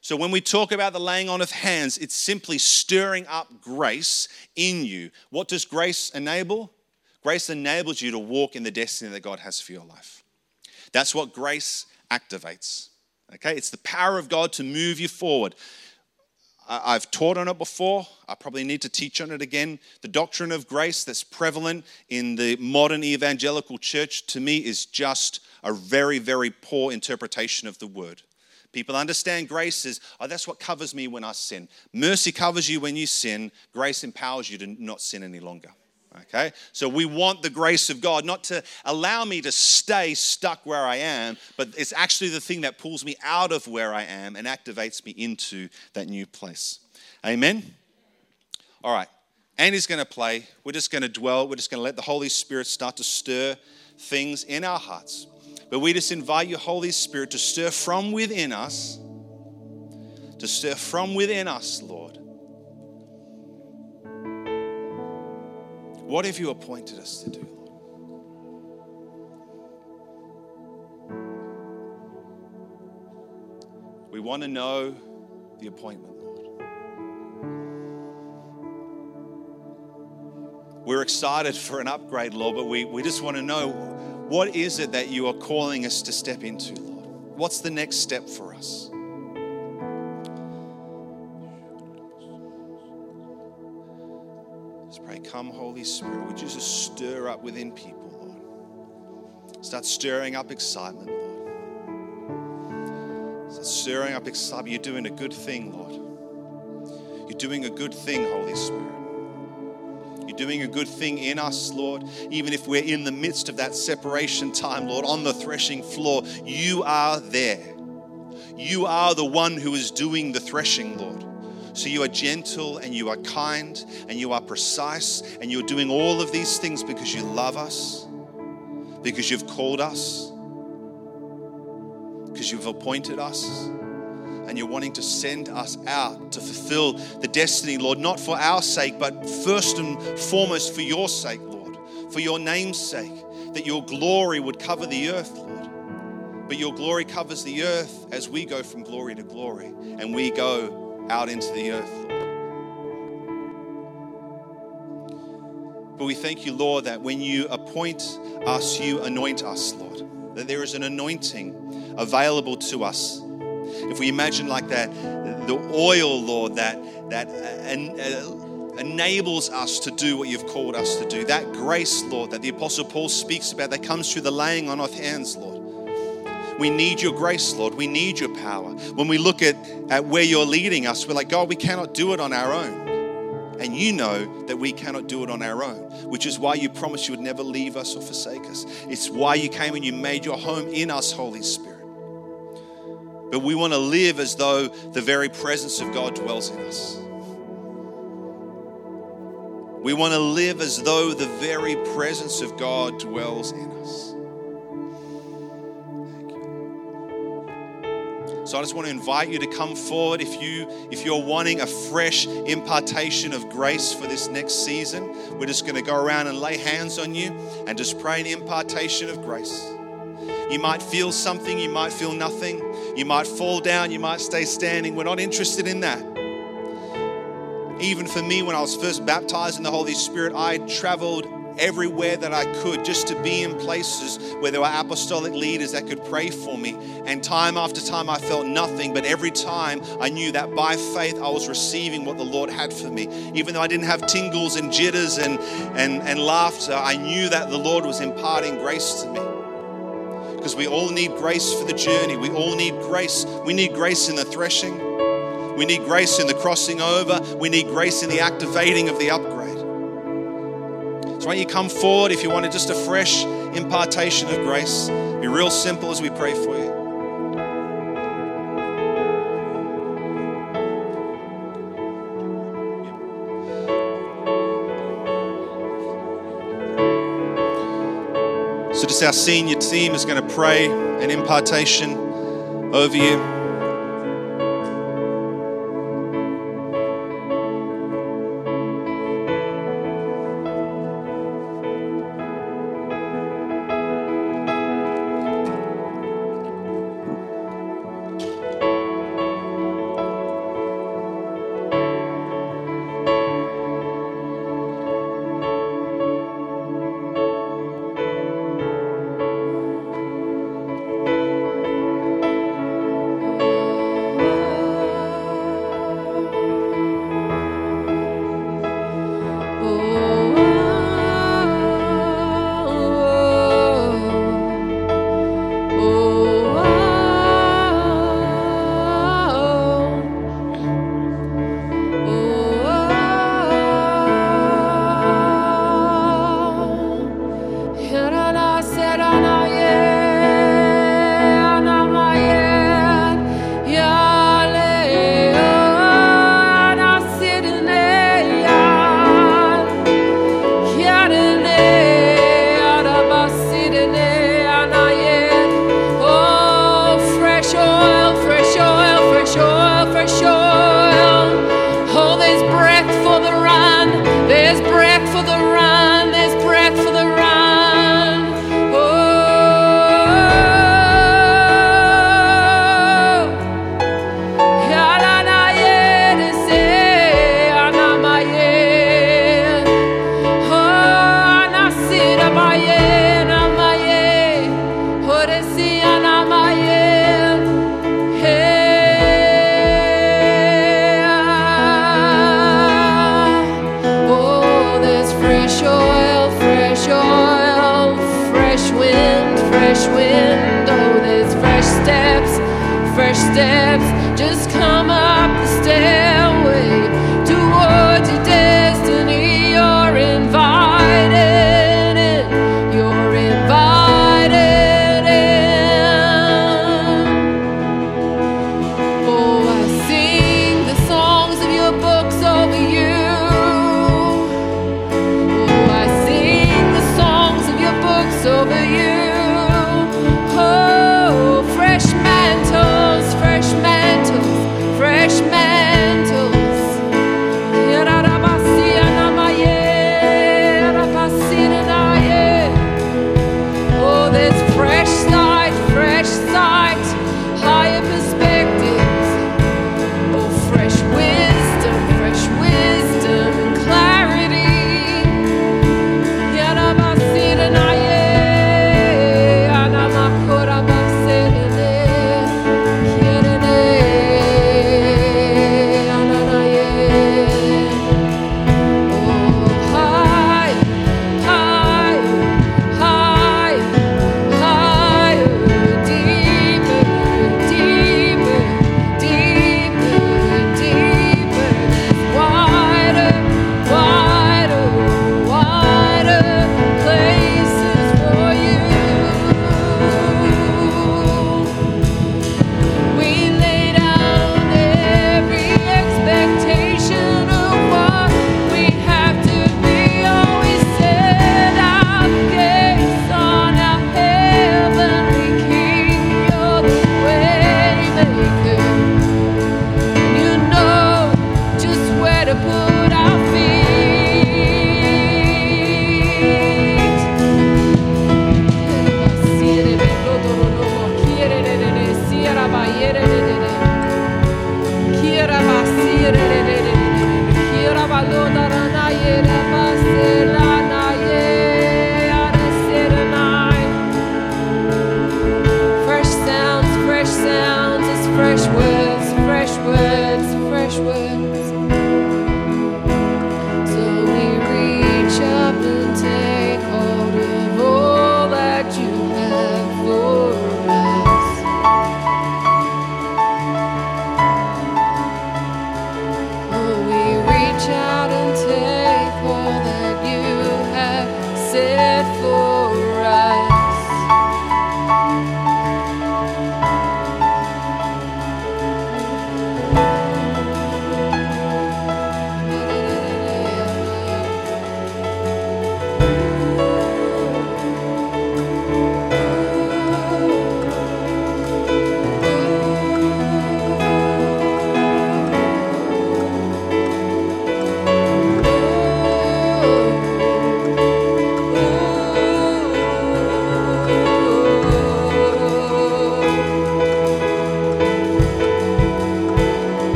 So, when we talk about the laying on of hands, it's simply stirring up grace in you. What does grace enable? Grace enables you to walk in the destiny that God has for your life. That's what grace activates. Okay, it's the power of God to move you forward. I've taught on it before. I probably need to teach on it again. The doctrine of grace that's prevalent in the modern evangelical church to me is just a very, very poor interpretation of the word. People understand grace is, oh, that's what covers me when I sin. Mercy covers you when you sin, grace empowers you to not sin any longer. Okay? So we want the grace of God not to allow me to stay stuck where I am, but it's actually the thing that pulls me out of where I am and activates me into that new place. Amen? All right. Andy's going to play. We're just going to dwell. We're just going to let the Holy Spirit start to stir things in our hearts. But we just invite you, Holy Spirit, to stir from within us, to stir from within us, Lord What have you appointed us to do, Lord? We want to know the appointment, Lord. We're excited for an upgrade, Lord, but we, we just want to know what is it that you are calling us to step into, Lord? What's the next step for us? Come, Holy Spirit, would you just stir up within people, Lord? Start stirring up excitement, Lord. Start stirring up excitement. You're doing a good thing, Lord. You're doing a good thing, Holy Spirit. You're doing a good thing in us, Lord. Even if we're in the midst of that separation time, Lord, on the threshing floor, you are there. You are the one who is doing the threshing, Lord. So you are gentle and you are kind and you are precise and you're doing all of these things because you love us, because you've called us, because you've appointed us and you're wanting to send us out to fulfill the destiny, Lord, not for our sake, but first and foremost for your sake, Lord, for your name's sake, that your glory would cover the earth, Lord. But your glory covers the earth as we go from glory to glory and we go out into the earth. But we thank you, Lord, that when you appoint us, you anoint us, Lord. That there is an anointing available to us. If we imagine like that, the oil, Lord, that that uh, enables us to do what you've called us to do. That grace, Lord, that the Apostle Paul speaks about, that comes through the laying on of hands, Lord. We need your grace, Lord. We need your power. When we look at, at where you're leading us, we're like, God, we cannot do it on our own. And you know that we cannot do it on our own, which is why you promised you would never leave us or forsake us. It's why you came and you made your home in us, Holy Spirit. But we want to live as though the very presence of God dwells in us. We want to live as though the very presence of God dwells in us. So I just want to invite you to come forward if you if you're wanting a fresh impartation of grace for this next season. We're just going to go around and lay hands on you and just pray an impartation of grace. You might feel something, you might feel nothing. You might fall down, you might stay standing. We're not interested in that. Even for me, when I was first baptized in the Holy Spirit, I traveled everywhere that I could just to be in places where there were apostolic leaders that could pray for me. And time after time, I felt nothing, but every time I knew that by faith I was receiving what the Lord had for me. Even though I didn't have tingles and jitters and, and, and laughter, I knew that the Lord was imparting grace to me because we all need grace for the journey. We all need grace. We need grace in the threshing. We need grace in the crossing over. We need grace in the activating of the upgrade. So, why don't you come forward if you wanted just a fresh impartation of grace? Be real simple as we pray for you. So, just our senior team is going to pray an impartation over you.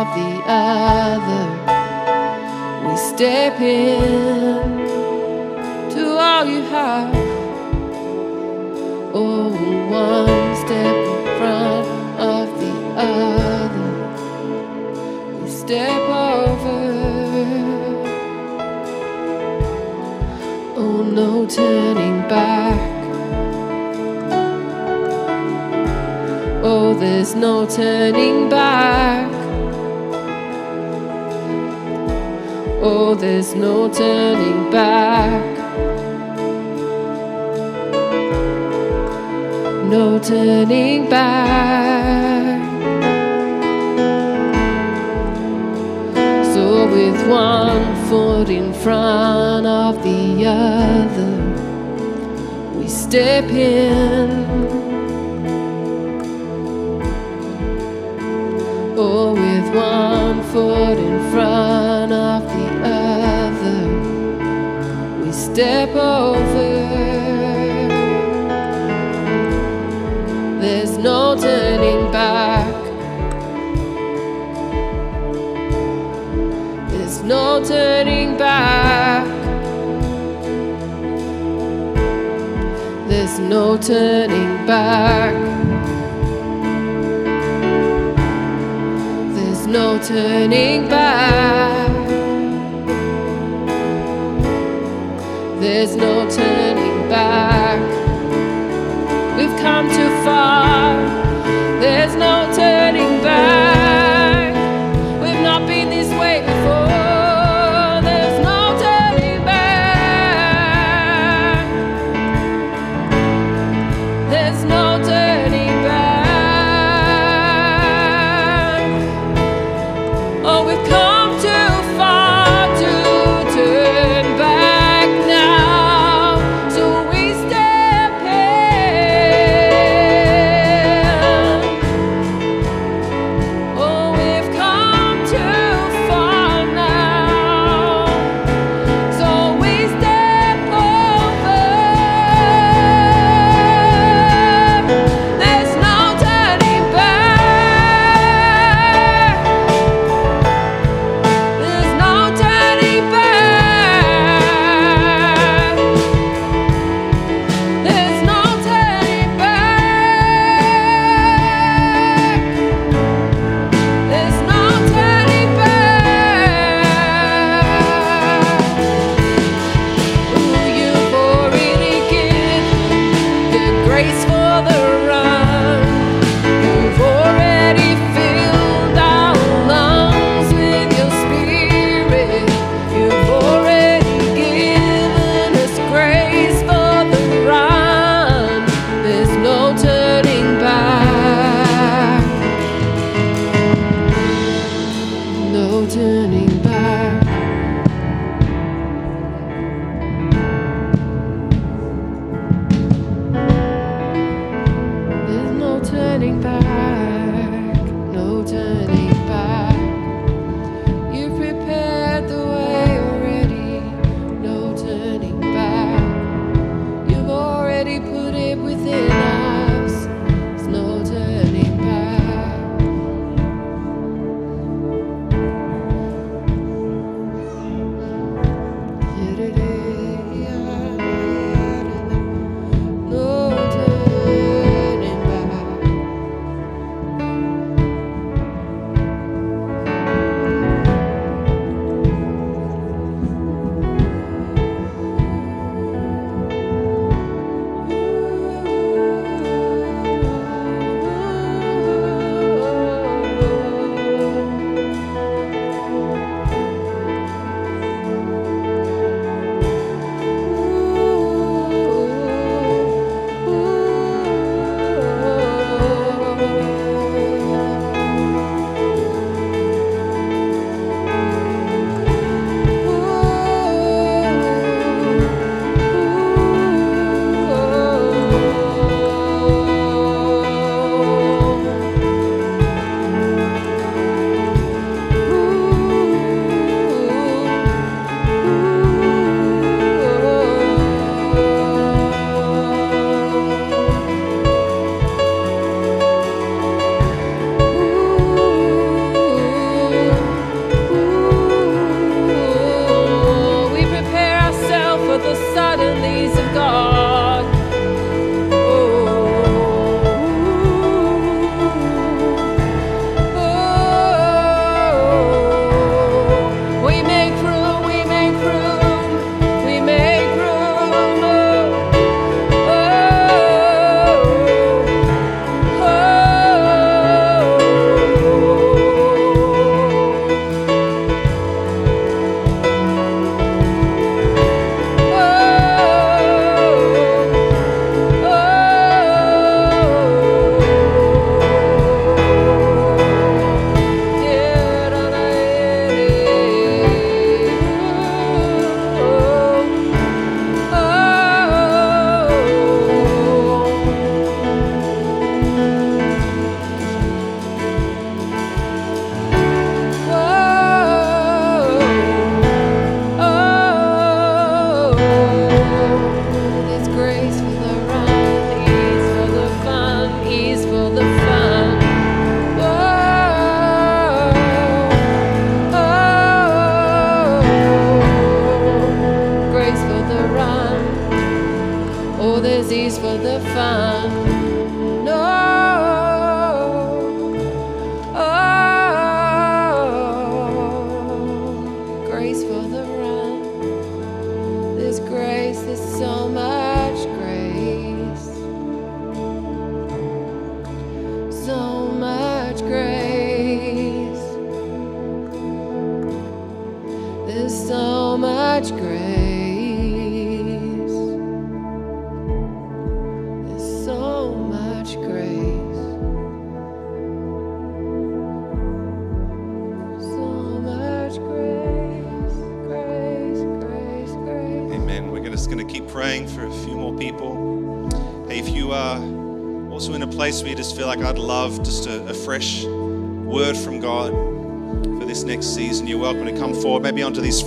Of the other, we step in to all you have. Oh, one step in front of the other, we step over. Oh, no turning back. Oh, there's no turning back. There's no turning back. No turning back. So, with one foot in front of the other, we step in. Step over. There's no turning back. There's no turning back. There's no turning back. There's no turning back. There's no turning back. We've come too far.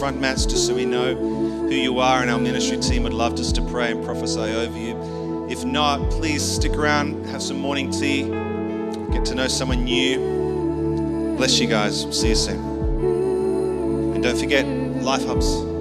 Front mats, just so we know who you are, and our ministry team would love just to pray and prophesy over you. If not, please stick around, have some morning tea, get to know someone new. Bless you guys. See you soon. And don't forget, Life Hubs.